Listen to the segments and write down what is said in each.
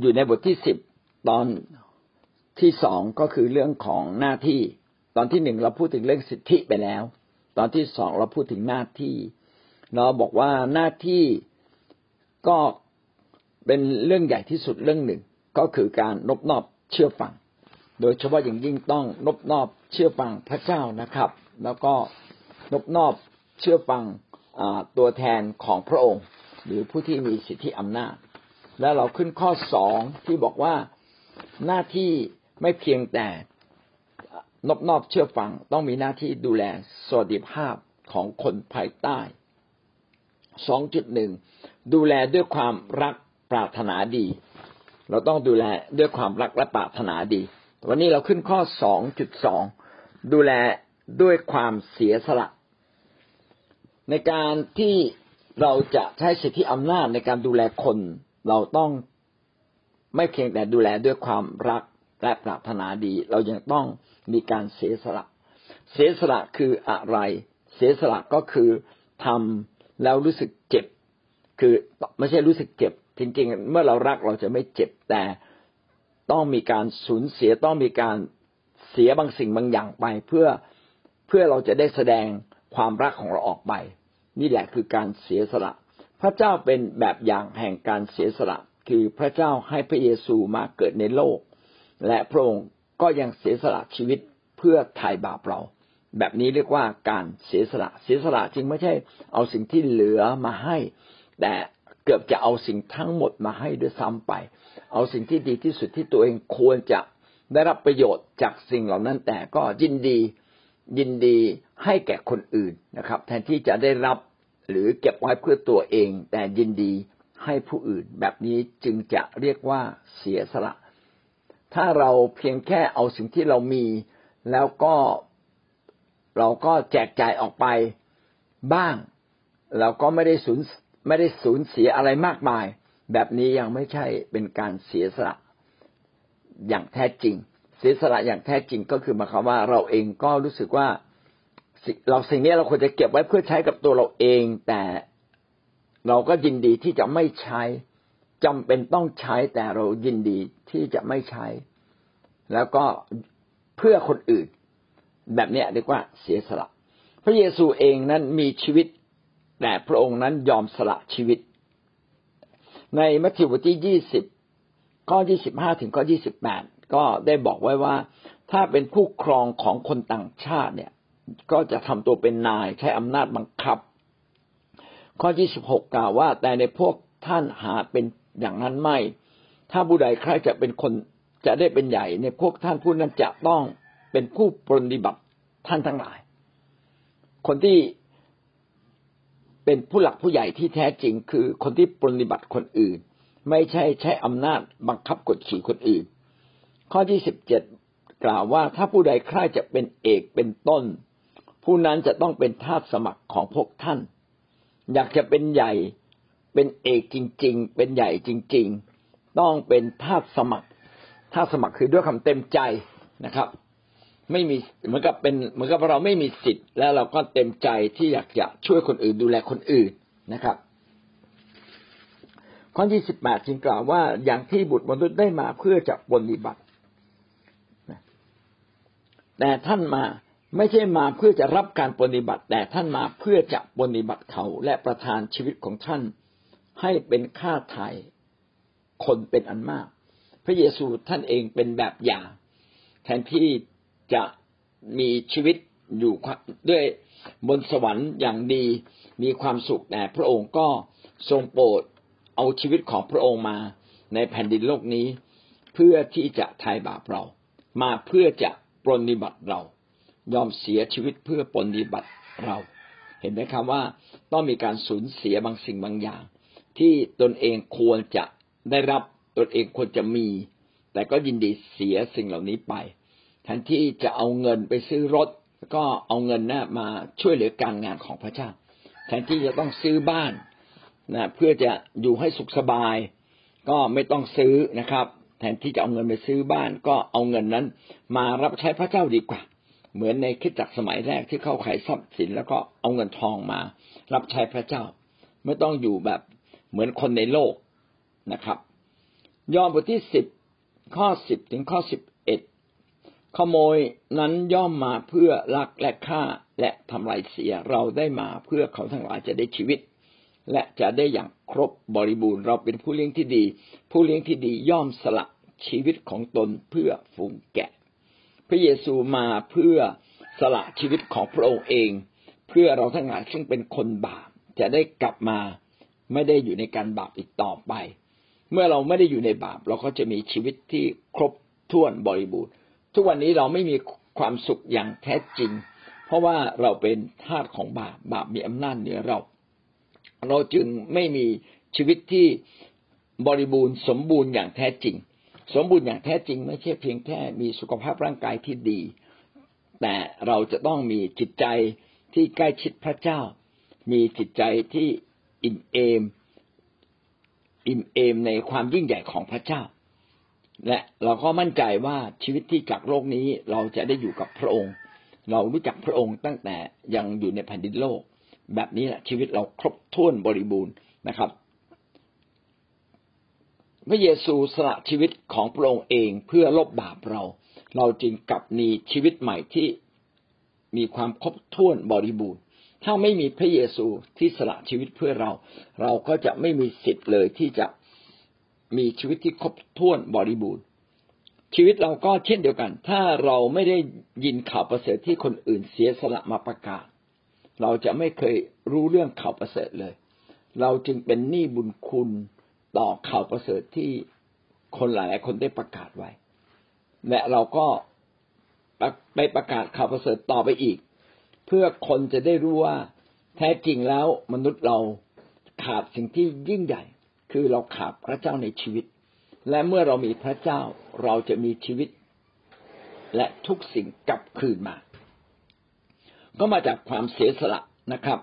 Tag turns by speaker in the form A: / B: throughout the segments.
A: อยู่ในบทที่สิบตอนที่สองก็คือเรื่องของหน้าที่ ตอนที่หนึ่งเราพูดถึงเรื่องสิทธิไปแล้ว ตอนที่สองเราพูดถึงหน้าที่ เราบอกว่าหน้าที่ก็เป็นเรื่องใหญ่ที่สุดเรื่องหนึ่ง ก็คือการนบนอบเชื่อฟัง โดยเฉพาะอย่างยิ่งต้องนบนอบเชื่อฟังพระเจ้านะครับ แล้วก็นบนอบเชื่อฟังตัวแทนของพระองค์ หรือผู้ที่มีสิทธิอำนาจ แล้วเราขึ้นข้อสองที่บอกว่าหน้าที่ไม่เพียงแต่นอบนอบเชื่อฟัง ต้องมีหน้าที่ดูแลสวัสดิภาพของคนภายใต้สองจุดหนึ่งดูแลด้วยความรักปรารถนาดี เราต้องดูแลด้วยความรักและปรารถนาดี วันนี้เราขึ้นข้อสองจุดสองดูแลด้วยความเสียสละ ในการที่เราจะใช้สิทธิอำนาจในการดูแลคน เราต้องไม่เพียงแต่ดูแลด้วยความรักและปรารถนาดี เรายังต้องมีการเสียสละ เสียสละคืออะไร เสียสละก็คือทำแล้วรู้สึกเจ็บ คือไม่ใช่รู้สึกเจ็บ จริงๆ เมื่อเรารักเราจะไม่เจ็บแต่ต้องมีการสูญเสียต้องมีการเสียบางสิ่งบางอย่างไป เพื่อเพื่อเราจะได้แสดงความรักของเราออกไป นี่แหละคือการเสียสละ พระเจ้าเป็นแบบอย่างแห่งการเสียสละ คือพระเจ้าให้พระเยซูมาเกิดในโลก และพระองค์ก็ยังเสียสละชีวิตเพื่อไถ่บาปเรา แบบนี้เรียกว่าการเสียสละ เสียสละจึงไม่ใช่เอาสิ่งที่เหลือมาให้ แต่เกือบจะเอาสิ่งทั้งหมดมาให้ด้วยซ้ำไป เอาสิ่งที่ดีที่สุดที่ตัวเองควรจะได้รับประโยชน์จากสิ่งเหล่านั้นแต่ก็ยินดียินดีให้แก่คนอื่นนะครับ แทนที่จะได้รับ หรือเก็บไว้เพื่อตัวเอง แต่ยินดีให้ผู้อื่น แบบนี้จึงจะเรียกว่าเสียสละ ถ้าเราเพียงแค่เอาสิ่งที่เรามี แล้วก็เราก็แจกจ่ายออกไปบ้าง เราก็ไม่ได้สูญไม่ได้สูญเสียอะไรมากมาย แบบนี้ยังไม่ใช่เป็นการเสียสละอย่างแท้จริง เสียสละอย่างแท้จริงก็คือหมายความว่าเราเองก็รู้สึกว่า เราสิ่งนี้เราควรจะเก็บไว้เพื่อใช้กับตัวเราเอง แต่เราก็ยินดีที่จะไม่ใช้จำเป็นต้องใช้แต่เรายินดีที่จะไม่ใช้ แล้วก็เพื่อคนอื่น แบบนี้เรียกว่าเสียสละ พระเยซูเองนั้นมีชีวิต แต่พระองค์นั้นยอมสละชีวิต ในมัทธิวบทที่ยี่สิบข้อยี่สิบห้าถึงข้อยี่สิบแปดก็ได้บอกไว้ว่า ถ้าเป็นผู้ครองของคนต่างชาติเนี่ย ก็จะทำตัวเป็นนายใช้อำนาจบังคับ ข้อที่สิบหกกล่าวว่า แต่ในพวกท่านหาเป็นอย่างนั้นไม่ ถ้าผู้ใดใครจะเป็นคนจะได้เป็นใหญ่ ในพวกท่านผู้นั้นจะต้องเป็นผู้ปฏิบัติท่านทั้งหลาย คนที่เป็นผู้หลักผู้ใหญ่ที่แท้จริงคือคนที่ปฏิบัติคนอื่น ไม่ใช่ใช้อำนาจบังคับกดขี่คนอื่น ข้อที่สิบเจ็ดกล่าวว่าถ้าผู้ใดใครจะเป็นเอกเป็นต้น ผู้นั้นจะต้องเป็นทาสสมัครของพวกท่าน อยากจะเป็นใหญ่เป็นเอกจริง ๆ เป็นใหญ่จริง ๆ ต้องเป็นทาสสมัครทาสสมัครคือด้วยคำเต็มใจนะครับ ไม่มีเหมือนกับเป็นเหมือนกับเราไม่มีสิทธิ์ แล้วเราก็เต็มใจที่อยากจะช่วยคนอื่นดูแลคนอื่นนะครับข้อที่สิบแปดจึงกล่าวว่าอย่างที่บุตรมนุษย์ได้มาเพื่อจะปฏิบัติแต่ท่านมา ไม่ใช่มาเพื่อจะรับการปฏิบัติแต่ท่านมาเพื่อจะปฏิบัติเขาและประทานชีวิตของท่านให้เป็นค่าไถ่คนเป็นอันมาก พระเยซูท่านเองเป็นแบบอย่าง แทนที่จะมีชีวิตอยู่ด้วยบนสวรรค์อย่างดีมีความสุขแต่พระองค์ก็ทรงโปรดเอาชีวิตของพระองค์มาในแผ่นดินโลกนี้ เพื่อที่จะไถ่บาปเรา มาเพื่อจะปรนิบัติเรา ยอมเสียชีวิตเพื่อปฏิบัติเรา เห็นไหมครับว่าต้องมีการสูญเสียบางสิ่งบางอย่าง ที่ตนเองควรจะได้รับตนเองควรจะมี แต่ก็ยินดีเสียสิ่งเหล่านี้ไปแทนที่จะเอาเงินไปซื้อรถ ก็เอาเงินนะ่ะมาช่วยเหลือการงานของพระเจ้าแทนที่จะต้องซื้อบ้านนะเพื่อจะอยู่ให้สุขสบาย ก็ไม่ต้องซื้อนะครับ แทนที่จะเอาเงินไปซื้อบ้าน ก็เอาเงินนั้น มารับใช้พระเจ้าดีกว่า เหมือนในคิดจักสมัยแรกที่เข้าขายทรัพย์สินแล้วก็เอาเงินทองมา รับใช้พระเจ้า ไม่ต้องอยู่แบบเหมือนคนในโลกนะครับ ยอห์นบทที่สิบข้อสิบถึงข้อสิบเอ็ดขโมยนั้นย่อมมาเพื่อลักและฆ่าและทำลายเสียเราได้มาเพื่อเขาทั้งหลายจะได้ชีวิต และจะได้อย่างครบบริบูรณ์เราเป็นผู้เลี้ยงที่ดี ผู้เลี้ยงที่ดีย่อมสละชีวิตของตนเพื่อฝูงแกะ พระเยซูมาเพื่อสละชีวิตของพระองค์เอง เพื่อเราทั้งหลายซึ่งเป็นคนบาปจะได้กลับมาไม่ได้อยู่ในการบาปอีกต่อไป เมื่อเราไม่ได้อยู่ในบาป เราก็จะมีชีวิตที่ครบถ้วนบริบูรณ์ ทุกวันนี้เราไม่มีความสุขอย่างแท้จริง เพราะว่าเราเป็นทาสของบาปบาปมีอำนาจเหนือเรา เราจึงไม่มีชีวิตที่บริบูรณ์สมบูรณ์อย่างแท้จริง สมบูรณ์อย่างแท้จริงไม่ใช่เพียงแค่มีสุขภาพร่างกายที่ดี แต่เราจะต้องมีจิตใจที่ใกล้ชิดพระเจ้า มีจิตใจที่อิ่มเอม อิ่มเอมในความยิ่งใหญ่ของพระเจ้า และเราก็มั่นใจว่าชีวิตที่จากโลกนี้เราจะได้อยู่กับพระองค์ เรารู้จักพระองค์ตั้งแต่ยังอยู่ในแผ่นดินโลก แบบนี้แหละชีวิตเราครบถ้วนบริบูรณ์นะครับ พระเยซูสละชีวิตของพระองค์เองเพื่อลบบาปเรา เราจึงกลับมีชีวิตใหม่ที่มีความครบถ้วนบริบูรณ์ ถ้าไม่มีพระเยซูที่สละชีวิตเพื่อเรา เราก็จะไม่มีสิทธิ์เลยที่จะมีชีวิตที่ครบถ้วนบริบูรณ์ ชีวิตเราก็เช่นเดียวกัน ถ้าเราไม่ได้ยินข่าวประเสริฐที่คนอื่นเสียสละมาประกาศ เราจะไม่เคยรู้เรื่องข่าวประเสริฐเลย เราจึงเป็นหนี้บุญคุณ ต่อข่าวประเสริฐที่คนหลายๆคนได้ประกาศไว้ และเราก็ไปประกาศข่าวประเสริฐต่อไปอีก เพื่อคนจะได้รู้ว่าแท้จริงแล้วมนุษย์เราขาดสิ่งที่ยิ่งใหญ่ คือเราขาดพระเจ้าในชีวิต และเมื่อเรามีพระเจ้าเราจะมีชีวิต และทุกสิ่งกลับคืนมา ก็มาจากความเสียสละนะครับ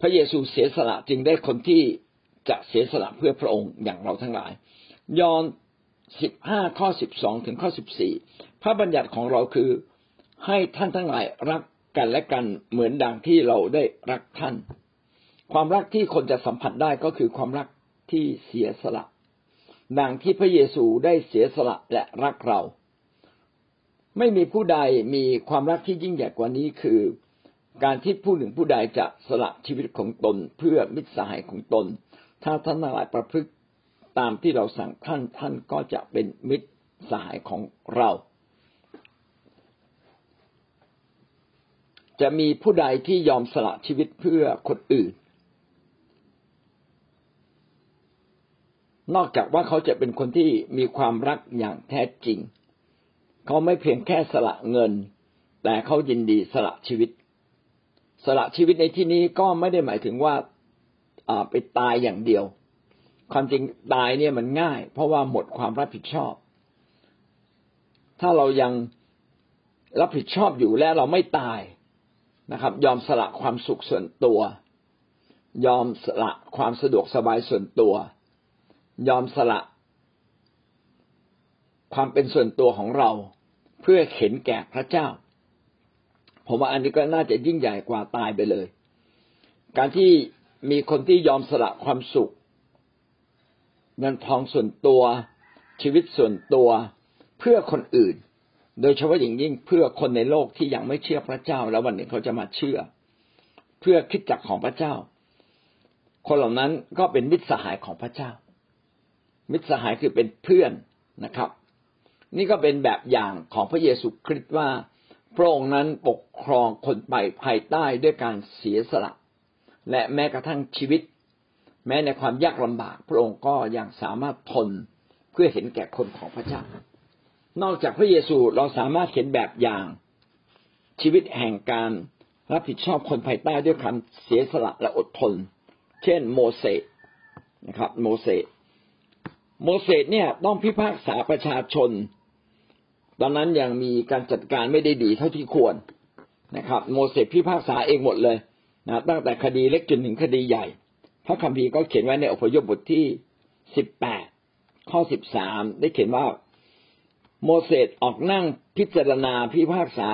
A: พระเยซูเสียสละจึงได้คนที่ จะเสียสละเพื่อพระองค์อย่างเราทั้งหลาย ยอห์นสิบห้าข้อสิบสองถึงข้อสิบสี่พระบัญญัติของเราคือให้ท่านทั้งหลายรักกันและกันเหมือนดังที่เราได้รักท่าน ความรักที่คนจะสัมผัสได้ก็คือความรักที่เสียสละ ดังที่พระเยซูได้เสียสละและรักเรา ไม่มีผู้ใดมีความรักที่ยิ่งใหญ่กว่านี้คือ การที่ผู้หนึ่งผู้ใดจะสละชีวิตของตนเพื่อมิตรสหายของตน ถ้าท่านหลายประพฤติตามที่เราสั่งท่านท่านก็จะเป็นมิตรสหายของเรา จะมีผู้ใดที่ยอมสละชีวิตเพื่อคนอื่น นอกจากว่าเขาจะเป็นคนที่มีความรักอย่างแท้จริง เขาไม่เพียงแค่สละเงิน แต่เขายินดีสละชีวิต สละชีวิตในที่นี้ก็ไม่ได้หมายถึงว่า ไปตายอย่างเดียว ความจริงตายเนี่ยมันง่าย เพราะว่าหมดความรับผิดชอบ ถ้าเรายังรับผิดชอบอยู่และเราไม่ตายนะครับ ยอมสละความสุขส่วนตัว ยอมสละความสะดวกสบายส่วนตัว ยอมสละ ความเป็นส่วนตัวของเราเพื่อเข็นแก่พระเจ้า ผมว่าอันนี้ก็น่าจะยิ่งใหญ่กว่าตายไปเลย การที่ มีคนที่ยอมสละความสุข เงินทองส่วนตัว ชีวิตส่วนตัวเพื่อคนอื่น โดยเฉพาะอย่างยิ่งเพื่อคนในโลกที่ยังไม่เชื่อพระเจ้า แล้ววันหนึ่งเขาจะมาเชื่อ เพื่อคิดจักของพระเจ้า คนเหล่านั้นก็เป็นมิตรสหายของพระเจ้า มิตรสหายคือเป็นเพื่อนนะครับ นี่ก็เป็นแบบอย่างของพระเยซูคริสต์ว่าพระองค์นั้นปกครองคนไปภายใต้ด้วยการเสียสละ และแม้กระทั่งชีวิต แม้ในความยากลำบาก พระองค์ก็ยังสามารถทนเพื่อเห็นแก่คนของพระเจ้า นอกจากพระเยซูเราสามารถเห็นแบบอย่างชีวิตแห่งการรับผิดชอบคนภายใต้ด้วยคำเสียสละและอดทน เช่น โมเสสนะครับ โมเสสโมเสสเนี่ยต้องพิพากษาประชาชน ตอนนั้นยังมีการจัดการไม่ได้ดีเท่าที่ควรนะครับ โมเสสพิพากษาเองหมดเลย นะตั้งแต่คดีเล็กจนถึงคดีใหญ่ พระคัมภีร์ก็เขียนไว้ในอพยพบทที่สิบแปดข้อสิบสามได้เขียนว่า โมเสสออกนั่งพิจารณาพิพากษา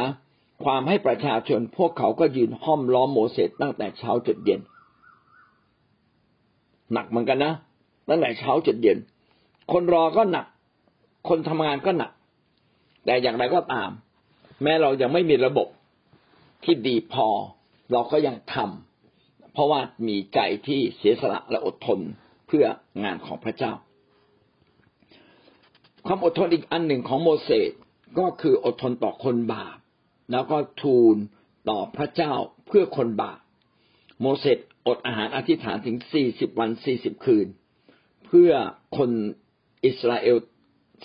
A: ความให้ประชาชนพวกเขาก็ยืนห้อมล้อมโมเสสตั้งแต่เช้าจนเย็น หนักเหมือนกันนะ ตั้งแต่เช้าจนเย็น คนรอก็หนัก คนทำงานก็หนัก แต่อย่างไรก็ตาม แม้เรายังไม่มีระบบที่ดีพอ เราก็ยังทำเพราะว่ามีใจที่เสียสละและอดทนเพื่องานของพระเจ้า ความอดทนอีกอันหนึ่งของโมเสสก็คืออดทนต่อคนบาป แล้วก็ทูลต่อพระเจ้าเพื่อคนบาปโมเสสอดอาหารอธิษฐานถึงสี่สิบวันสี่สิบคืน เพื่อคนอิสราเอล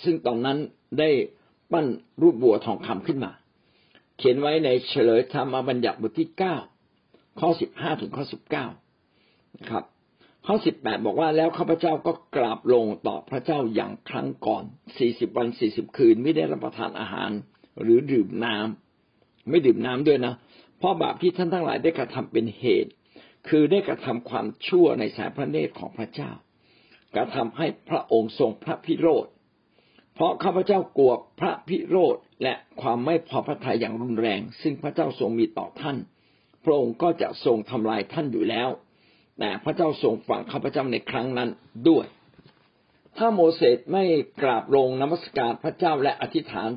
A: ซึ่งตอนนั้นได้ปั้นรูปบัวทองคำขึ้นมา เขียนไว้ในเฉลยธรรมบัญญัติบทที่เก้า ข้อสิบห้าถึงข้อสิบเก้านะครับ ข้อสิบแปดบอกว่าแล้วข้าพเจ้าก็กราบลงต่อพระเจ้าอย่างครั้งก่อนสี่สิบวันสี่สิบคืนไม่ได้รับประทานอาหาร หรือดื่มน้ำไม่ดื่มน้ำด้วยนะเพราะบาปที่ท่านทั้งหลายได้กระทำเป็นเหตุ คือได้กระทำความชั่วในสายพระเนตรของพระเจ้ากระทำให้พระองค์ทรงพระพิโรธเพราะข้าพเจ้ากลัวพระพิโรธและความไม่พอพระทัยอย่างรุนแรง ซึ่งพระเจ้าทรงมีต่อท่าน พระองค์ก็จะทรงทำลายท่านอยู่แล้ว แต่พระเจ้าทรงฝังข้าพเจ้าในครั้งนั้นด้วย ถ้าโมเสสไม่กราบลงนมัสการพระเจ้าและอธิษฐาน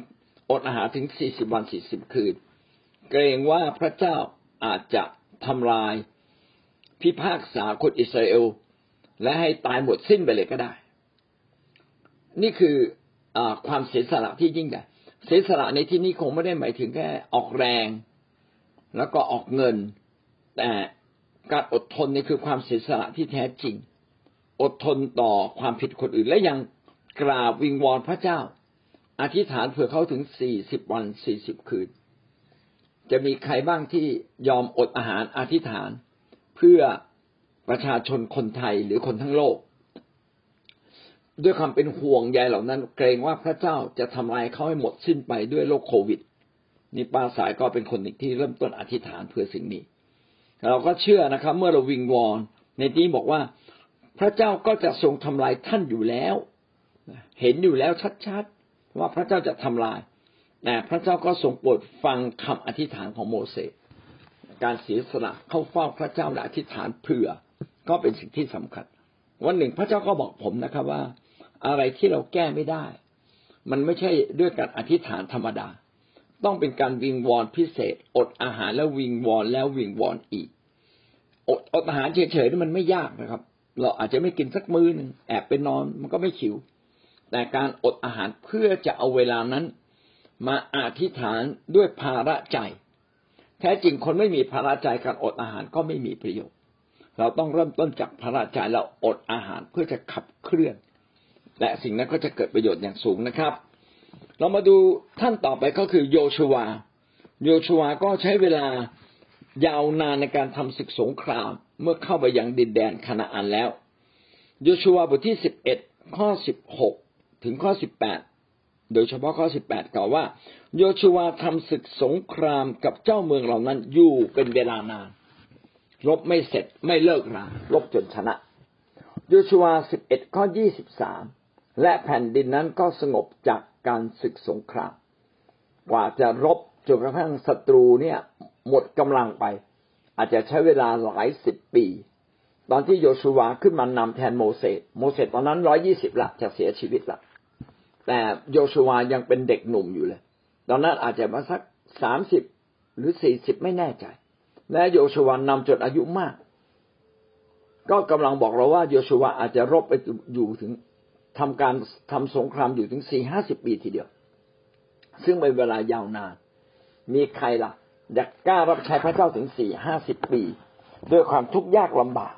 A: อดอาหารถึงสี่สิบวันสี่สิบคืน เกรงว่าพระเจ้าอาจจะทำลายพิพากษาคนอิสราเอล และให้ตายหมดสิ้นไปเลยก็ได้ นี่คืออความเสียสละที่ยิ่งใหญ่เสียสละในที่นี้คงไม่ได้หมายถึงแค่ออกแรง แล้วก็ออกเงิน แต่การอดทนนี่คือความเสียสละที่แท้จริง อดทนต่อความผิดคนอื่น และยังกราบวิงวอนพระเจ้า อธิษฐานเผื่อเขาถึงสี่สิบวันสี่สิบคืน จะมีใครบ้างที่ยอมอดอาหารอธิษฐาน เพื่อประชาชนคนไทยหรือคนทั้งโลก ด้วยความเป็นห่วงใยเหล่านั้น เกรงว่าพระเจ้าจะทำลายเขาให้หมดสิ้นไปด้วยโรคโควิด นี่ป้าสายก็เป็นคนที่เริ่มต้นอธิษฐานเพื่อสิ่งนี้ เราก็เชื่อนะครับ เมื่อเราวิงวอนในที่บอกว่าพระเจ้าก็จะทรงทำลายท่านอยู่แล้ว เห็นอยู่แล้วชัดๆว่าพระเจ้าจะทำลายแต่พระเจ้าก็ทรงโปรดฟังคำอธิษฐานของโมเสสการเสียสละเข้าเฝ้าพระเจ้าและอธิษฐานเผื่อ ก็เป็นสิ่งที่สำคัญ วันหนึ่งพระเจ้าก็บอกผมนะครับว่า อะไรที่เราแก้ไม่ได้ มันไม่ใช่ด้วยการอธิษฐานธรรมดา ต้องเป็นการวิงวอนพิเศษ อดอาหารแล้ววิงวอนแล้ววิงวอนอีก อดอดอาหารเฉยๆนี่มันไม่ยากนะครับ เราอาจจะไม่กินสักมื้อหนึ่งแอบไปนอนมันก็ไม่ขิว แต่การอดอาหารเพื่อจะเอาเวลานั้น มาอธิษฐานด้วยภาระใจ แท้จริงคนไม่มีภาระใจการอดอาหารก็ไม่มีประโยชน์ เราต้องเริ่มต้นจากภาระใจเราอดอาหารเพื่อจะขับเคลื่อน และสิ่งนั้นก็จะเกิดประโยชน์อย่างสูงนะครับ เรามาดูท่านต่อไปก็คือโยชวาโยชวาก็ใช้เวลายาวนานในการทำศึกสงคราม เมื่อเข้าไปยังดินแดนคณาอันแล้ว โยชวาบทที่สิบเอ็ดข้อสิบหกถึงข้อสิบแปดโดยเฉพาะข้อสิบแปดกล่าวว่า โยชูวาทำศึกสงครามกับเจ้าเมืองเหล่านั้นอยู่เป็นเวลานานรบไม่เสร็จไม่เลิกรารบจนชนะ โยชูวาสิบเอ็ดข้อยี่สิบสามและแผ่นดินนั้นก็สงบจาก การศึกสงครามกว่าจะรบจนกระทั่งศัตรูเนี่ย หมดกำลังไป อาจจะใช้เวลาหลายสิบปี ตอนที่โยชูวาขึ้นมานำแทนโมเสสโมเสสตอนนั้นร้อยี่สิบละจะเสียชีวิตละแต่โยชูวายังเป็นเด็กหนุ่มอยู่เลย ตอนนั้นอาจจะมาสักสามสิบหรือสี่สิบไม่แน่ใจ และโยชูวานำจนอายุมาก ก็กำลังบอกเราว่าโยชูวาอาจจะรบไปอยู่ถึง ทำการทำสงครามอยู่ถึงสี่ห้าสิบปีทีเดียว ซึ่งเป็นเวลายาวนาน มีใครล่ะอยากกล้ารับใช้พระเจ้าถึงสี่ห้าสิบปี ด้วยความทุกข์ยากลำบาก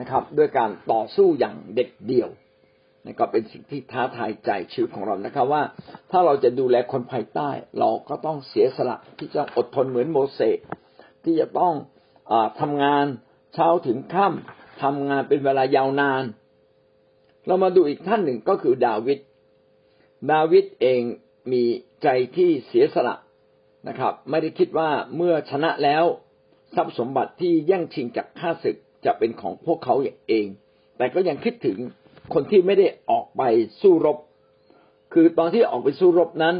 A: นะครับ ด้วยการต่อสู้อย่างเด็กเดียวนี่ก็เป็นสิ่งที่ท้าทายใจชีวิตของเรานะครับ ว่าถ้าเราจะดูแลคนภายใต้ เราก็ต้องเสียสละที่จะอดทนเหมือนโมเสสที่จะต้องอทำงานเช้าถึงค่ำทำงานเป็นเวลายาวนาน เรามาดูอีกท่านหนึ่งก็คือดาวิด ดาวิดเองมีใจที่เสียสละนะครับ ไม่ได้คิดว่าเมื่อชนะแล้ว ทรัพย์สมบัติที่แย่งชิงจากข้าศึกจะเป็นของพวกเขาเอง แต่ก็ยังคิดถึงคนที่ไม่ได้ออกไปสู้รบ คือตอนที่ออกไปสู้รบนั้น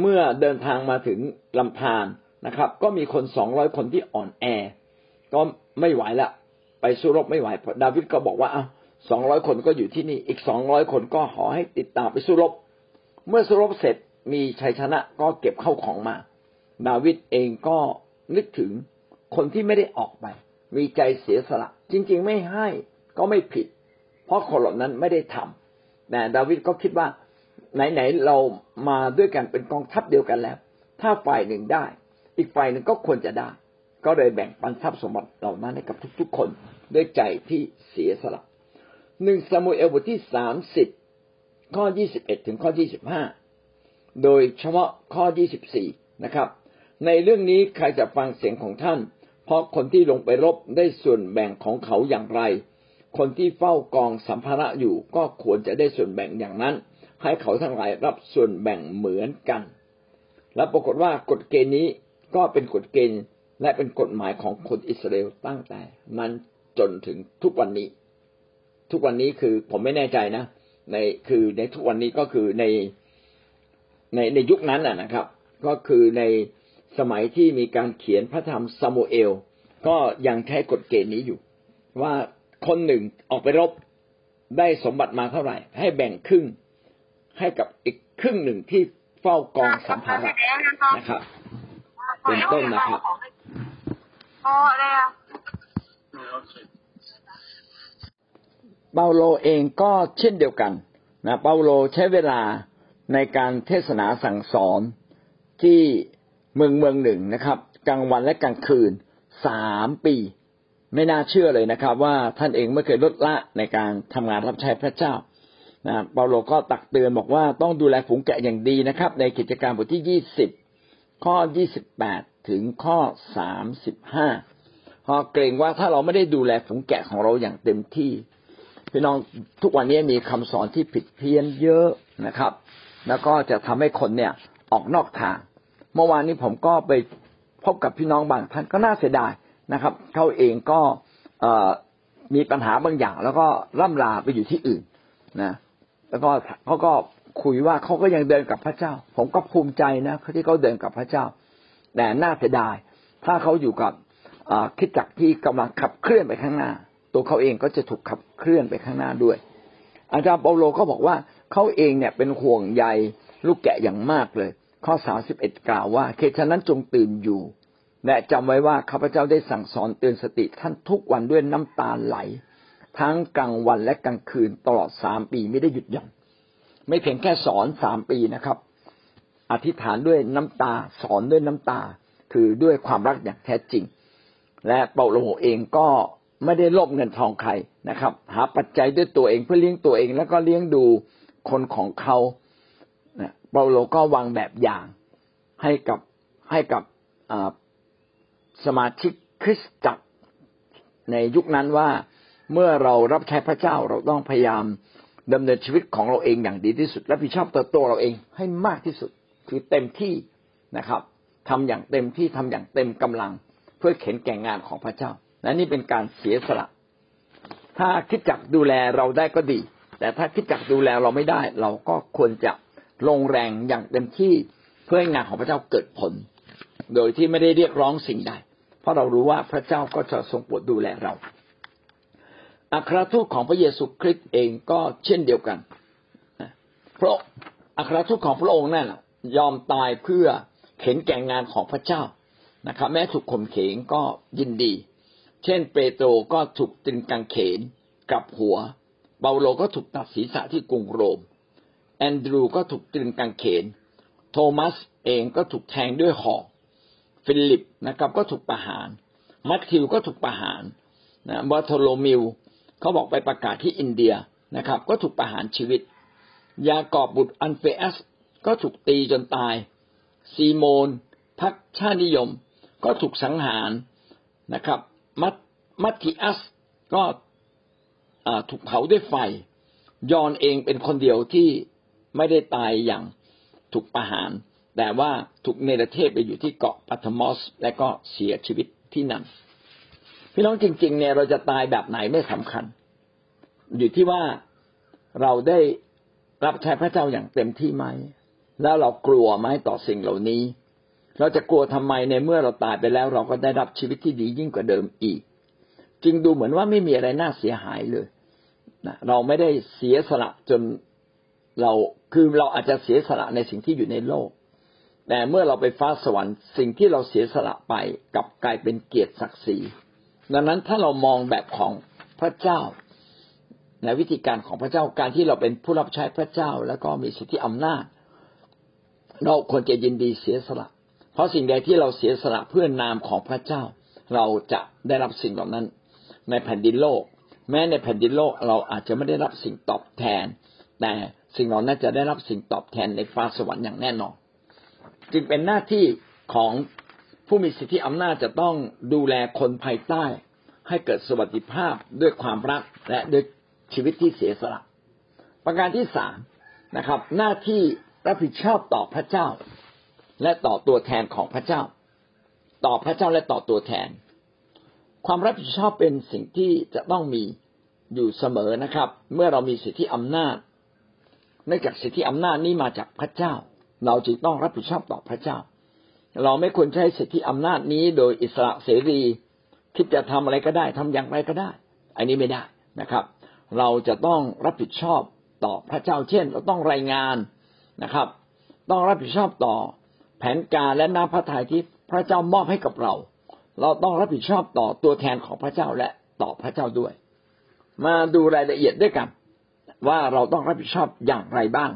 A: เมื่อเดินทางมาถึงลำธารนะครับ ก็มีคนสองร้อยคนที่อ่อนแอ ก็ไม่ไหวละไปสู้รบไม่ไหว ดาวิดก็บอกว่าเอา สองร้อยคนก็อยู่ที่นี่อีกสองร้อยคนก็ขอให้ติดตามไปสู้รบ เมื่อสู้รบเสร็จมีชัยชนะก็เก็บเข้าของมา ดาวิดเองก็นึกถึงคนที่ไม่ได้ออกไป มีใจเสียสละ จริง ๆ ไม่ให้ก็ไม่ผิด เพราะคนเหล่านั้นไม่ได้ทำแต่ดาวิดก็คิดว่า ไหนๆเรามาด้วยกันเป็นกองทัพเดียวกันแล้ว ถ้าฝ่ายหนึ่งได้ อีกฝ่ายหนึ่งก็ควรจะได้ ก็เลยแบ่งปันทรัพย์สมบัติเหล่านั้นให้กับทุก ๆ คนด้วยใจที่เสียสละ หนึ่งซามูเอลบทที่สามสิบข้อยี่สิบเอ็ดถึงข้อยี่สิบห้าโดยเฉพาะข้อยี่สิบสี่นะครับ ในเรื่องนี้ใครจะฟังเสียงของท่าน เพราะคนที่ลงไปรบได้ส่วนแบ่งของเขาอย่างไร คนที่เฝ้ากองสัมภาระอยู่ก็ควรจะได้ส่วนแบ่งอย่างนั้น ให้เขาทั้งหลายรับส่วนแบ่งเหมือนกัน และปรากฏว่ากฎเกณฑ์นี้ก็เป็นกฎเกณฑ์และเป็นกฎหมายของคนอิสราเอลตั้งแต่ นั้นจนถึงทุกวันนี้ ทุกวันนี้คือผมไม่แน่ใจนะในคือในทุกวันนี้ก็คือในในในยุคนั้นนะครับ ก็คือในสมัยที่มีการเขียนพระธรรมซามูเอล ก็ยังใช้กฎเกณฑ์นี้อยู่ ว่าคนหนึ่งออกไปรบได้สมบัติมาเท่าไหร่ ให้แบ่งครึ่งให้กับอีกครึ่งหนึ่งที่เฝ้ากองสัมภาระนะครับเป็นต้นนะครับ เปาโลเองก็เช่นเดียวกันนะเปาโลใช้เวลาในการเทศนาสั่งสอนที่เมืองเมืองหนึ่งนะครับ กลางวันและกลางคืนสามปี ไม่น่าเชื่อเลยนะครับ ว่าท่านเองไม่เคยลดละในการทำงานรับใช้พระเจ้านะเปาโลก็ตักเตือนบอกว่าต้องดูแลฝูงแกะอย่างดีนะครับ ในกิจการบทที่ยี่สิบข้อยี่สิบแปดถึงข้อสามสิบห้าพอเกรงว่าถ้าเราไม่ได้ดูแลฝูงแกะของเราอย่างเต็มที่ พี่น้องทุกวันนี้มีคำสอนที่ผิดเพี้ยนเยอะนะครับ แล้วก็จะทำให้คนเนี่ยออกนอกทาง เมื่อวานนี้ผมก็ไปพบกับพี่น้องบางท่านก็น่าเสียดายนะครับเขาเองก็มีปัญหาบางอย่าง แล้วก็ร่ำลาไปอยู่ที่อื่นนะแล้วก็เขาก็คุยว่าเขาก็ยังเดินกับพระเจ้า ผมก็ภูมิใจนะที่เขาเดินกับพระเจ้า แต่น่าเสียดาย ถ้าเขาอยู่กับคิดจักที่กำลังขับเคลื่อนไปข้างหน้า ตัวเขาเองก็จะถูกขับเคลื่อนไปข้างหน้าด้วย อาจารย์เปาโลก็บอกว่าเขาเองเนี่ยเป็นห่วงใยลูกแกะอย่างมากเลย ข้อสาสิบเอ็ดกล่าวว่าเคฉะนั้นจงตื่นอยู่ และจำไว้ว่าข้าพเจ้าได้สั่งสอนเตือนสติท่านทุกวันด้วยน้ำตาไหล ทั้งกลางวันและกลางคืนตลอดสามปีไม่ได้หยุดหย่อนไม่เพียงแค่สอนสามปีนะครับ อธิษฐานด้วยน้ำตาสอนด้วยน้ำตา คือด้วยความรักอย่างแท้จริง และเปาโลเองก็ ไม่ได้ลบเงินทองใครนะครับ หาปัจจัยด้วยตัวเองเพื่อเลี้ยงตัวเอง แล้วก็เลี้ยงดูคนของเขาเปาโลก็วางแบบอย่างให้กับให้กับสมาชิกคริสตจักรในยุคนั้นว่าเมื่อเรารับใช้พระเจ้าเราต้องพยายามดำเนินชีวิตของเราเองอย่างดีที่สุดและผิดชอบเติบโตเราเองให้มากที่สุดคือเต็มที่นะครับทำอย่างเต็มที่ทำอย่างเต็มกำลัง เพื่อเข็นแก่งงานของพระเจ้า และนี่เป็นการเสียสละ ถ้าคิดจักดูแลเราได้ก็ดี แต่ถ้าคิดจักดูแลเราไม่ได้ เราก็ควรจะลงแรงอย่างเต็มที่เพื่อให้งานของพระเจ้าเกิดผล โดยที่ไม่ได้เรียกร้องสิ่งใด เพราะเรารู้ว่าพระเจ้าก็จะทรงโปรดดูแลเราอัครทูตของพระเยซูคริสต์เองก็เช่นเดียวกันเพราะอัครทูตของพระองค์นั้นยอมตายเพื่อเห็นแก่งานของพระเจ้านะครับ แม้ถูกข่มเหงก็ยินดี เช่น เปโตรก็ถูกตรึงกางเขนกลับหัว เปาโลก็ถูกตัดศีรษะที่กรุงโรม แอนดรูก็ถูกตรึงกางเขน โทมัสเองก็ถูกแทงด้วยหอก ฟิลิปนะครับก็ถูกประหาร มัทธิวก็ถูกประหารนะบาโทโลมิวเขาบอกไปประกาศที่อินเดียนะครับ ก็ถูกประหารชีวิต ยากอบบุตรอันเฟอสก็ถูกตีจนตาย ซีโมนพักชาตินิยม ก็ถูกสังหารนะครับ มัตมัตติอัสก็ถูกเผาด้วยไฟ ยอนเองเป็นคนเดียวที่ไม่ได้ตายอย่างถูกประหาร แต่ว่าถูกเนรเทศไปอยู่ที่เกาะปัทมอส และก็เสียชีวิตที่นั่นพี่น้องจริง ๆ เนี่ยเราจะตายแบบไหนไม่สำคัญ อยู่ที่ว่าเราได้รับใช้พระเจ้าอย่างเต็มที่ไหม แล้วเรากลัวไหมต่อสิ่งเหล่านี้ เราจะกลัวทำไมในเมื่อเราตายไปแล้ว เราก็ได้รับชีวิตที่ดียิ่งกว่าเดิมอีก จึงดูเหมือนว่าไม่มีอะไรน่าเสียหายเลยนะเราไม่ได้เสียสละจนเราคือเราอาจจะเสียสละในสิ่งที่อยู่ในโลก แต่เมื่อเราไปฟ้าสวรรค์สิ่งที่เราเสียสละไปกับกลายเป็นเกียรติศักดิ์ศรีดังนั้นถ้าเรามองแบบของพระเจ้าในวิธีการของพระเจ้าการที่เราเป็นผู้รับใช้พระเจ้า แล้วก็มีสิทธิอำนาจ เราควรจะยินดีเสียสละ เพราะสิ่งใดที่เราเสียสละเพื่อนามของพระเจ้า เราจะได้รับสิ่งเหล่านั้น ในแผ่นดินโลก แม้ในแผ่นดินโลกเราอาจจะไม่ได้รับสิ่งตอบแทน แต่สิ่งเหล่านั้นจะได้รับสิ่งตอบแทนในฟ้าสวรรค์อย่างแน่นอน จึงเป็นหน้าที่ของผู้มีสิทธิอำนาจจะต้องดูแลคนภายใต้ ให้เกิดสวัสดิภาพด้วยความรักและด้วยชีวิตที่เสียสละ ประการที่สามนะครับ หน้าที่รับผิดชอบต่อพระเจ้า และต่อตัวแทนของพระเจ้า ต่อพระเจ้าและต่อตัวแทน ความรับผิดชอบเป็นสิ่งที่จะต้องมีอยู่เสมอนะครับ เมื่อเรามีสิทธิอำนาจเนื่องจากสิทธิอำนาจนี้มาจากพระเจ้า เราจึงต้องรับผิดชอบต่อพระเจ้า เราไม่ควรใช้สิทธิอำนาจนี้โดยอิสระเสรีคิดจะทำอะไรก็ได้ทำอย่างไรก็ได้ อันนี้ไม่ได้นะครับ เราจะต้องรับผิดชอบต่อพระเจ้าเช่น เราต้องรายงานนะครับ ต้องรับผิดชอบต่อ แผนการและน้ำพระทัยที่พระเจ้ามอบให้กับเรา เราต้องรับผิดชอบต่อตัวแทนของพระเจ้าและต่อพระเจ้าด้วย มาดูรายละเอียดด้วยกัน ว่าเราต้องรับผิดชอบอย่างไรบ้าง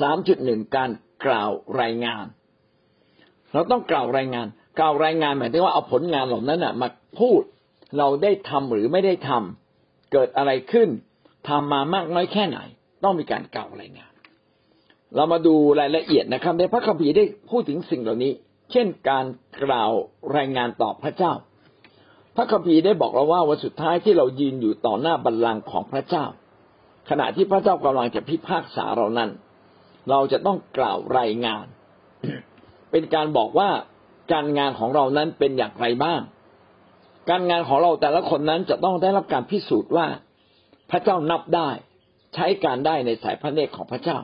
A: สามจุดหนึ่งการกล่าวรายงาน เราต้องกล่าวรายงาน กล่าวรายงานหมายถึงว่าเอาผลงานเหล่านั้นนะมาพูดเราได้ทำหรือไม่ได้ทำเกิดอะไรขึ้นทำมามากน้อยแค่ไหน ต้องมีการกล่าวรายงาน เรามาดูรายละเอียดนะครับ ในพระคัมภีร์ได้พูดถึงสิ่งเหล่านี้ เช่นการกล่าวรายงานต่อพระเจ้า พระคัมภีร์ได้บอกเราว่าวันสุดท้ายที่เรายืนอยู่ต่อหน้าบัลลังก์ของพระเจ้า ขณะที่พระเจ้ากำลังจะพิพากษาเรานั้น เราจะต้องกล่าวรายงาน เป็นการบอกว่าการงานของเรานั้นเป็นอย่างไรบ้าง การงานของเราแต่ละคนนั้นจะต้องได้รับการพิสูจน์ว่า พระเจ้านับได้ ใช้การได้ในสายพระเนตรของพระเจ้า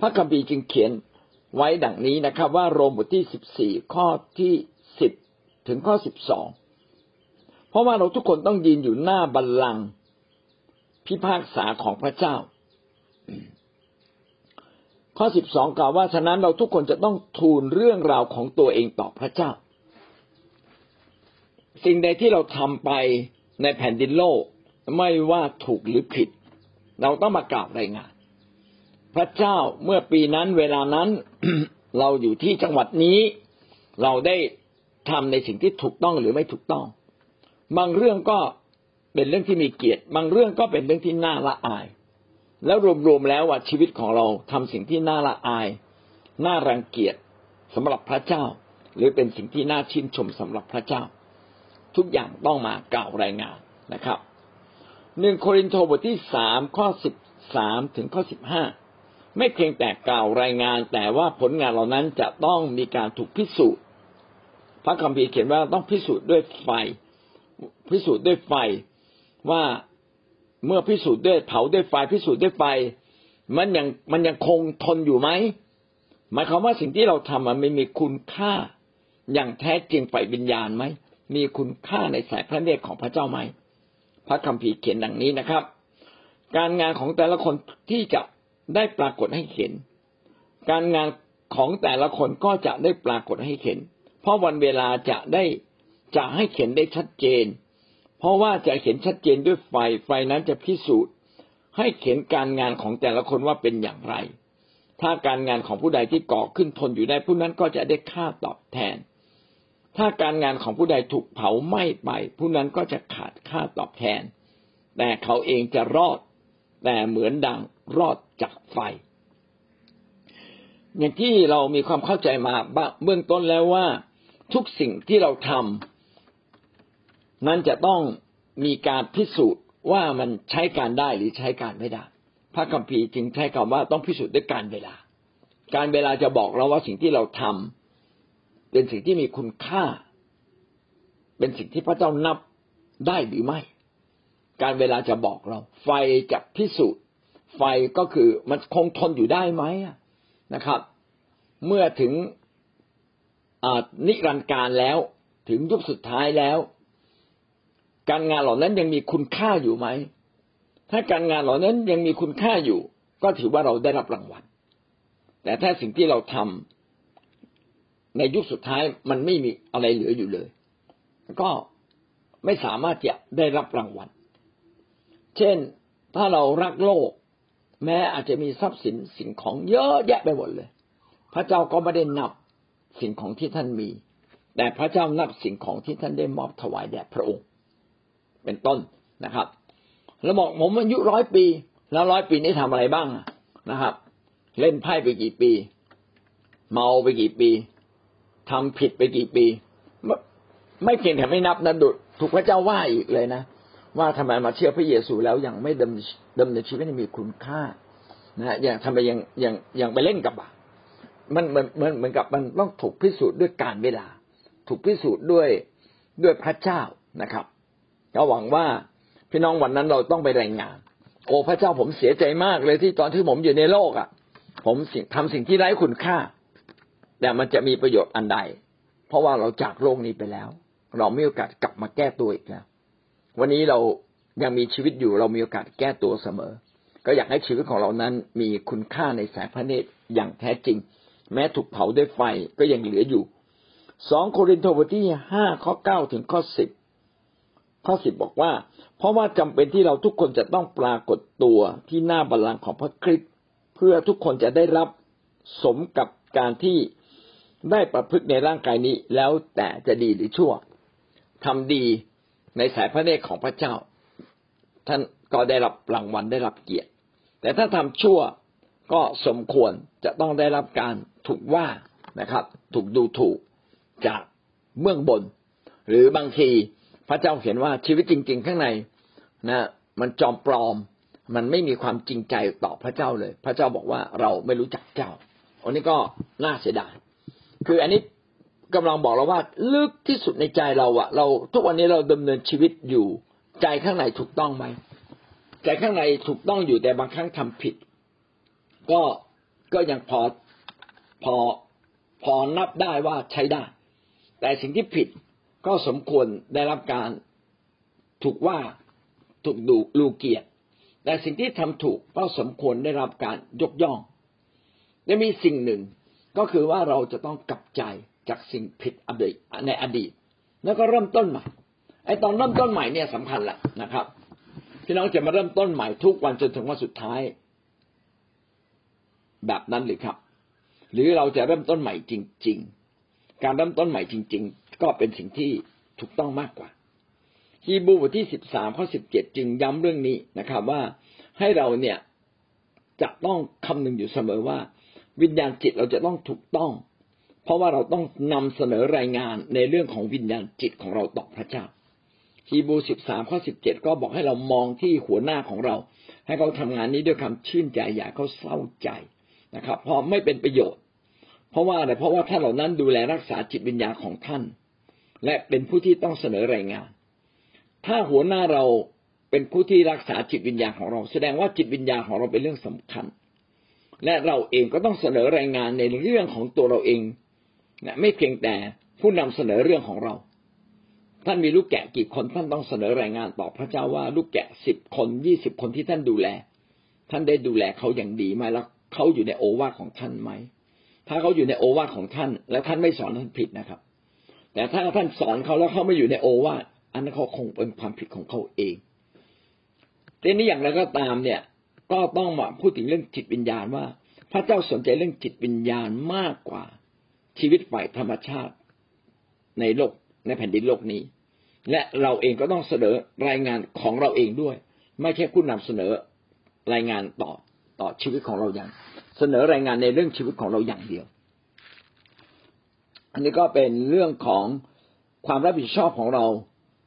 A: พระคัมภีร์จึงเขียนไว้ดังนี้นะครับ ว่าโรมบทที่สิบสี่ข้อที่สิบถึงข้อสิบสองเพราะว่าเราทุกคนต้องยืนอยู่หน้าบัลลังก์พิพากษาของพระเจ้า ข้อสิบสองกล่าวว่าฉะนั้นเราทุกคนจะต้องทูลเรื่องราวของตัวเองต่อพระเจ้า สิ่งใดที่เราทำไปในแผ่นดินโลก ไม่ว่าถูกหรือผิด เราต้องมากล่าวรายงาน พระเจ้าเมื่อปีนั้นเวลานั้นเราอยู่ที่จังหวัดนี้ เราได้ทำในสิ่งที่ถูกต้องหรือไม่ถูกต้อง บางเรื่องก็เป็นเรื่องที่มีเกียรติ บางเรื่องก็เป็นเรื่องที่น่าละอาย แล้วรวมๆแล้วว่าชีวิตของเราทำสิ่งที่น่าละอาย น่ารังเกียจสำหรับพระเจ้า หรือเป็นสิ่งที่น่าชื่นชมสำหรับพระเจ้า ทุกอย่างต้องมากล่าวรายงานนะครับหนึ่งโครินธ์บทที่สามข้อสิบสามถึงข้อสิบห้า ไม่เพียงแต่กล่าวรายงาน แต่ว่าผลงานเหล่านั้นจะต้องมีการถูกพิสูจน์ พระคัมภีร์เขียนว่าต้องพิสูจน์ด้วยไฟ พิสูจน์ด้วยไฟว่าเมื่อพิสูจน์ด้วยเผาด้วยไฟ พิสูจน์ด้วยไฟ มันยังมันยังคงทนอยู่ไหมหมายความว่าสิ่งที่เราทำมันไม่มีคุณค่าอย่างแท้จริงฝ่ายวิญญาณไหมมีคุณค่าในสายพระเนตรของพระเจ้าไหม พระคัมภีร์เขียนดังนี้นะครับ การงานของแต่ละคนที่จะ ได้ปรากฏให้เห็น การงานของแต่ละคนก็จะได้ปรากฏให้เห็น เพราะวันเวลาจะได้จะให้เขียนได้ชัดเจน เพราะว่าจะเห็นชัดเจนด้วยไฟ ไฟนั้นจะพิสูจน์ ให้เห็นการงานของแต่ละคนว่าเป็นอย่างไร ถ้าการงานของผู้ใดที่ก่อขึ้นทนอยู่ได้ผู้นั้นก็จะได้ค่าตอบแทน ถ้าการงานของผู้ใดถูกเผาไหม้ไป ผู้นั้นก็จะขาดค่าตอบแทน แต่เขาเองจะรอด แต่เหมือนดัง รอดจากไฟ อย่างที่เรามีความเข้าใจมาเบื้องต้นแล้วว่าทุกสิ่งที่เราทำนั้นจะต้องมีการพิสูจน์ว่ามันใช้การได้หรือใช้การไม่ได้ พระคัมภีร์จึงใช้คำว่าต้องพิสูจน์ด้วยการเวลา การเวลาจะบอกเราว่าสิ่งที่เราทำเป็นสิ่งที่มีคุณค่า เป็นสิ่งที่พระเจ้านับได้หรือไม่ การเวลาจะบอกเรา ไฟจะพิสูจน์ ไฟก็คือมันคงทนอยู่ได้ไหมนะครับ เมื่อถึงนิรันดร์การแล้วถึงยุคสุดท้ายแล้ว การงานเหล่านั้นยังมีคุณค่าอยู่ไหม ถ้าการงานเหล่านั้นยังมีคุณค่าอยู่ ก็ถือว่าเราได้รับรางวัล แต่ถ้าสิ่งที่เราทำในยุคสุดท้ายมันไม่มีอะไรเหลืออยู่เลย ก็ไม่สามารถจะได้รับรางวัล เช่น ถ้าเรารักโลก แม้อาจจะมีทรัพย์สินสิ่งของเยอะแยะไปหมดเลย พระเจ้าก็ไม่ได้นับสิ่งของที่ท่านมี แต่พระเจ้านับสิ่งของที่ท่านได้มอบถวายแด่พระองค์ เป็นต้นนะครับ แล้วบอกผมอายุร้อยปี แล้วร้อยปีนี้ทำอะไรบ้างนะครับ เล่นไพ่ไปกี่ปี เมาไปกี่ปีทำผิดไปกี่ปี ไม่เพียงแต่ไม่นับนะดุถูกพระเจ้าว่าอีกเลยนะ ว่าทำไมมาเชื่อพระเยซูแล้วยังไม่ดำดำเนินชีวิตให้มีคุณค่านะอย่างทำไมยังยังยังไปเล่นกับบามันเหมือนเหมือนเหมือนกับมันต้องถูกพิสูจน์ด้วยการเวลา ถูกพิสูจน์ด้วยด้วยพระเจ้านะครับก็หวังว่าพี่น้องวันนั้นเราต้องไปรายงาน โอ้พระเจ้าผมเสียใจมากเลยที่ตอนที่ผมอยู่ในโลกอะ ผมทำสิ่งที่ไร้คุณค่า แต่มันจะมีประโยชน์อันใด เพราะว่าเราจากโลกนี้ไปแล้ว เราไม่โอกาสกลับมาแก้ตัวอีกแล้ว วันนี้เรายังมีชีวิตอยู่เรามีโอกาสแก้ตัวเสมอ ก็อยากให้ชีวิตของเรานั้นมีคุณค่าในสายพระเนตรอย่างแท้จริง แม้ถูกเผาด้วยไฟก็ยังเหลืออยู่สองโครินธ์บทที่ห้าข้อเก้าถึงข้อสิบข้อสิบบอกว่า เพราะว่าจำเป็นที่เราทุกคนจะต้องปรากฏตัวที่หน้าบัลลังก์ของพระคริสต์เพื่อทุกคนจะได้รับสมกับการที่ได้ประพฤติในร่างกายนี้แล้วแต่จะดีหรือชั่วทำดี ในสายพระเนตรของพระเจ้า ท่านก็ได้รับรางวัลได้รับเกียรติ แต่ถ้าทำชั่วก็สมควรจะต้องได้รับการถูกว่านะครับ ถูกดูถูกจากเบื้องบน หรือบางทีพระเจ้าเห็นว่าชีวิตจริง ๆ ข้างในนะมันจอมปลอม มันไม่มีความจริงใจต่อพระเจ้าเลย พระเจ้าบอกว่าเราไม่รู้จักเจ้าอันนี้ก็น่าเสียดายคืออันนี้ กำลังบอกเราว่าลึกที่สุดในใจเราอะเราทุกวันนี้เราดำเนินชีวิตอยู่ใจข้างในถูกต้องไหมใจข้างในถูกต้องอยู่แต่บางครั้งทำผิด ก็ก็ยังพอพอพอนับได้ว่าใช้ได้ แต่สิ่งที่ผิดก็สมควรได้รับการถูกว่าถูกดูลูเกียรติแต่สิ่งที่ทำถูกก็สมควรได้รับการยกย่องและมีสิ่งหนึ่งก็คือว่าเราจะต้องกลับใจ จากสิ่งผิดอดีตในอดีต แล้วก็เริ่มต้นใหม่ ไอ้ตอนเริ่มต้นใหม่เนี่ยสำคัญแหละนะครับพี่น้องจะมาเริ่มต้นใหม่ทุกวันจนถึงวันสุดท้าย แบบนั้นหรือครับ หรือเราจะเริ่มต้นใหม่จริง ๆ การเริ่มต้นใหม่จริง ๆ ก็เป็นสิ่งที่ถูกต้องมากกว่าฮีบูบทที่สิบสามข้อสิบเจ็ดจึงย้ำเรื่องนี้นะครับ ว่าให้เราเนี่ยจะต้องคำนึงอยู่เสมอว่า วิญญาณจิตเราจะต้องถูกต้อง เพราะว่าเราต้องนำเสนอรายงานในเรื่องของวิญญาณจิตของเราต่อพระเจ้าฮีบูสิบสามข้อสิบเจ็ดก็บอกให้เรามองที่หัวหน้าของเรา ให้เขาทำงานนี้ด้วยคำชื่นใจอย่าเขาเศร้าใจนะครับ เพราะไม่เป็นประโยชน์ เพราะว่าอะไรเพราะว่าท่านเหล่านั้นดูแลรักษาจิตวิญญาณของท่าน และเป็นผู้ที่ต้องเสนอรายงาน ถ้าหัวหน้าเราเป็นผู้ที่รักษาจิตวิญญาณของเรา แสดงว่าจิตวิญญาณของเราเป็นเรื่องสำคัญ และเราเองก็ต้องเสนอรายงานในเรื่องของตัวเราเอง นะไม่เพียงแต่ผู้นำเสนอเรื่องของเรา ท่านมีลูกแกะกี่คนท่านต้องเสนอรายงานต่อพระเจ้าว่าลูกแกะสิบคนยี่สิบคนที่ท่านดูแล ท่านได้ดูแลเขาอย่างดีไหมแล้วเขาอยู่ในโอวาทของท่านไหมถ้าเขาอยู่ในโอวาทของท่าน แล้วท่านไม่สอนท่านผิดนะครับ แต่ถ้าท่านสอนเขาแล้วเขาไม่อยู่ในโอวาทอันนั้นเขาคงเป็นความผิดของเขาเองทีนี้อย่างไรก็ตามเนี่ย ก็ต้องมาพูดถึงเรื่องจิตวิญญาณว่า พระเจ้าสนใจเรื่องจิตวิญญาณมากกว่า ชีวิตฝ่ายธรรมชาติในโลกในแผ่นดินโลกนี้ และเราเองก็ต้องเสนอรายงานของเราเองด้วย ไม่ใช่ผู้นำเสนอรายงานต่อต่อชีวิตของเราอย่าง เสนอรายงานในเรื่องชีวิตของเราอย่างเดียว อันนี้ก็เป็นเรื่องของความรับผิดชอบของเรา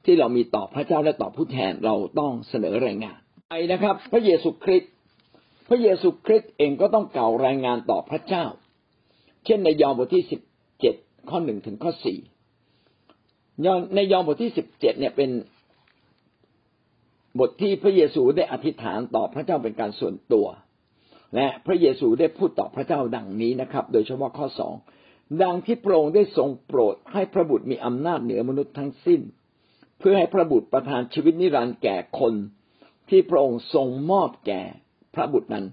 A: ที่เรามีต่อพระเจ้าและต่อผู้แทนเราต้องเสนอรายงานไปนะครับ พระเยซูคริสต์พระเยซูคริสต์เองก็ต้องกล่าวรายงานต่อพระเจ้า เช่นในยอห์นบทที่สิบเจ็ดข้อหนึ่งถึงข้อสี่ในยอห์นบทที่สิบเจ็ดเนี่ยเป็นบทที่พระเยซูได้อธิษฐานต่อพระเจ้าเป็นการส่วนตัว และพระเยซูได้พูดต่อพระเจ้าดังนี้นะครับ โดยเฉพาะข้อสองดังที่พระองค์ได้ทรงโปรดให้พระบุตรมีอำนาจเหนือมนุษย์ทั้งสิ้น เพื่อให้พระบุตรประทานชีวิตนิรันดร์แก่คน ที่พระองค์ทรงมอบแก่พระบุตรนั้น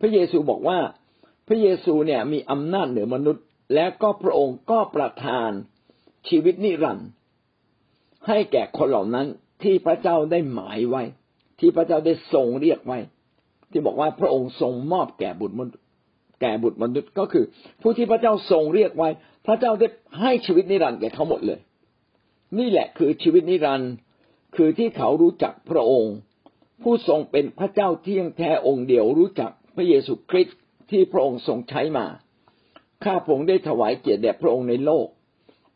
A: พระเยซูบอกว่า พระเยซูเนี่ยมีอำนาจเหนือมนุษย์ และก็พระองค์ก็ประทานชีวิตนิรันดร์ให้แก่คนเหล่านั้นที่พระเจ้าได้หมายไว้ ที่พระเจ้าได้ทรงเรียกไว้ ที่บอกว่าพระองค์ทรงมอบแก่บุตรมนุษย์ แก่บุตรมนุษย์ก็คือ ผู้ที่พระเจ้าทรงเรียกไว้ พระเจ้าได้ให้ชีวิตนิรันดร์แก่เขาหมดเลย นี่แหละคือชีวิตนิรันดร์คือที่เขารู้จักพระองค์ ผู้ทรงเป็นพระเจ้าเที่ยงแท้องค์เดียวรู้จักพระเยซูคริสต์ ที่พระองค์ทรงใช้มา ข้าพระองค์ได้ถวายเกียรติแด่พระองค์ในโลก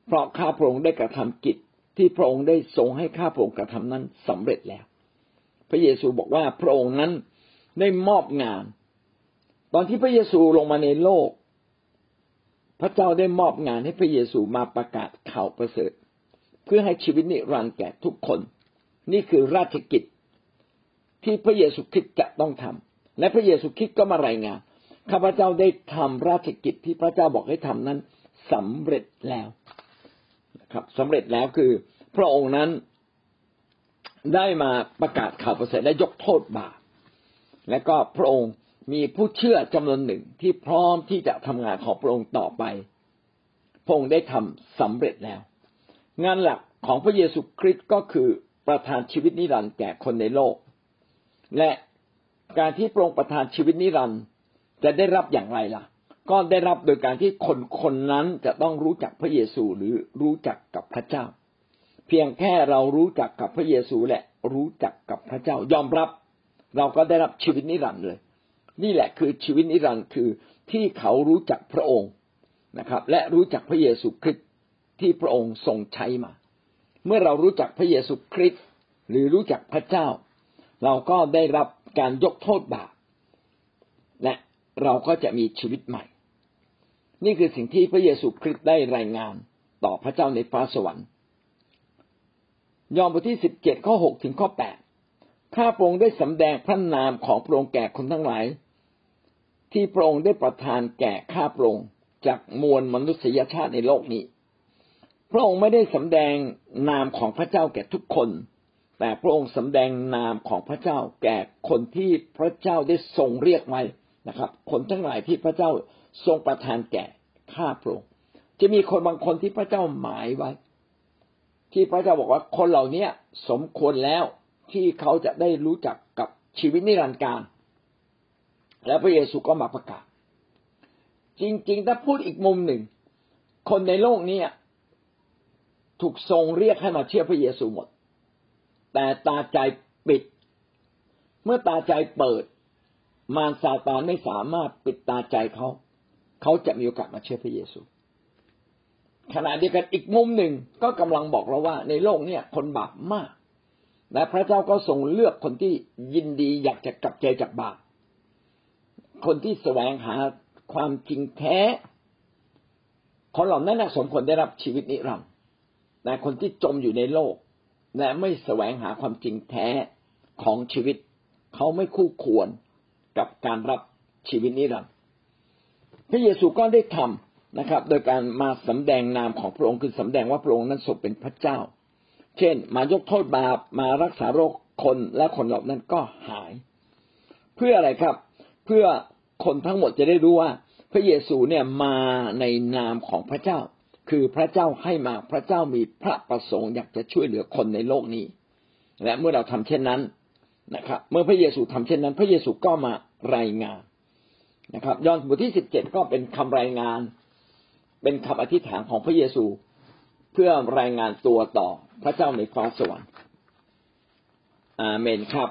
A: เพราะข้าพระองค์ได้กระทำกิจที่พระองค์ได้ทรงให้ข้าพระองค์กระทำนั้นสำเร็จแล้ว พระเยซูบอกว่าพระองค์นั้นได้มอบงาน ตอนที่พระเยซูลงมาในโลก พระเจ้าได้มอบงานให้พระเยซูมาประกาศข่าวประเสริฐ เพื่อให้ชีวิตนิรันดร์แก่ทุกคน นี่คือราชกิจที่พระเยซูคริสต์จะต้องทำและพระเยซูคริสต์ก็มารายงาน ข้าพเจ้าได้ทำราชกิจที่พระเจ้าบอกให้ทำนั้นสำเร็จแล้วนะครับสำเร็จแล้วคือ พระองค์นั้นได้มาประกาศข่าวประเสริฐและยกโทษบาปและก็พระองค์มีผู้เชื่อจำนวนหนึ่งที่พร้อมที่จะทำงานของพระองค์ต่อไป พระองค์ได้ทำสำเร็จแล้ว งานหลักของพระเยซูคริสต์ก็คือประทานชีวิตนิรันดร์แก่คนในโลก และการที่พระองค์ประทานชีวิตนิรันดร์ จะได้รับอย่างไรล่ะ ก็ได้รับโดยการที่คนคนนั้นจะต้องรู้จักพระเยซูหรือรู้จักกับพระเจ้า เพียงแค่เรารู้จักกับพระเยซูและรู้จักกับพระเจ้ายอมรับ เราก็ได้รับชีวิตนิรันดร์เลย นี่แหละคือชีวิตนิรันดร์คือที่เขารู้จักพระองค์นะครับ และรู้จักพระเยซูคริสต์ที่พระองค์ทรงใช้มา เมื่อเรารู้จักพระเยซูคริสต์หรือรู้จักพระเจ้า เราก็ได้รับการยกโทษบาป เราก็จะมีชีวิตใหม่ นี่คือสิ่งที่พระเยซูคริสต์ได้รายงานต่อพระเจ้าในฟ้าสวรรค์ ยอห์นบทที่สิบเจ็ดข้อหกถึงข้อแปดข้าพระองค์ได้สำแดงพระนามของพระองค์แก่คนทั้งหลาย ที่พระองค์ได้ประทานแก่ข้าพระองค์จากมวลมนุษยชาติในโลกนี้ พระองค์ไม่ได้สำแดงนามของพระเจ้าแก่ทุกคน แต่พระองค์สำแดงนามของพระเจ้าแก่คนที่พระเจ้าได้ทรงเรียกไว้ นะครับ คนทั้งหลายที่พระเจ้าทรงประทานแก่ข้าพระองค์จะมีคนบางคนที่พระเจ้าหมายไว้ ที่พระเจ้าบอกว่าคนเหล่านี้สมควรแล้วที่เขาจะได้รู้จักกับชีวิตนิรันดร์การ แล้วพระเยซูก็มาประกาศ จริงๆ ถ้าพูดอีกมุมหนึ่ง คนในโลกนี้ถูกทรงเรียกให้มาเชื่อพระเยซูหมด แต่ตาใจปิด เมื่อตาใจเปิด มารซาตานไม่สามารถปิดตาใจเขาเขาจะมีโอกาสมาเชื่อพระเยซู ขณะเดียวกันอีกมุมหนึ่งก็กำลังบอกเราว่า ในโลกนี้คนบาปมาก และพระเจ้าก็ทรงเลือกคนที่ยินดีอยากจะกลับใจจากบาปคนที่แสวงหาความจริงแท้คนเหล่านั้นสมควรได้รับชีวิตนิรันดร์แต่คนที่จมอยู่ในโลก และไม่แสวงหาความจริงแท้ของชีวิต เขาไม่คู่ควร กับการรับชีวิตนิรันดร์พระเยซูก็ได้ทำนะครับ โดยการมาสำแดงนามของพระองค์คือสำแดงว่าพระองค์นั้นทรงเป็นพระเจ้า เช่น มายกโทษบาปมารักษาโรคคนและคนเหล่านั้นก็หาย เพื่ออะไรครับ เพื่อคนทั้งหมดจะได้รู้ว่า พระเยซูเนี่ยมาในนามของพระเจ้า คือพระเจ้าให้มาพระเจ้ามีพระประสงค์อยากจะช่วยเหลือคนในโลกนี้ และเมื่อเราทำเช่นนั้น นะครับ เมื่อพระเยซูทำเช่นนั้น พระเยซูก็มารายงานนะครับ ยอห์นบทที่สิบเจ็ดก็เป็นคำรายงาน เป็นคำอธิษฐานของพระเยซู เพื่อรายงานตัวต่อพระเจ้าในฟ้าสวรรค์อาเมนครับ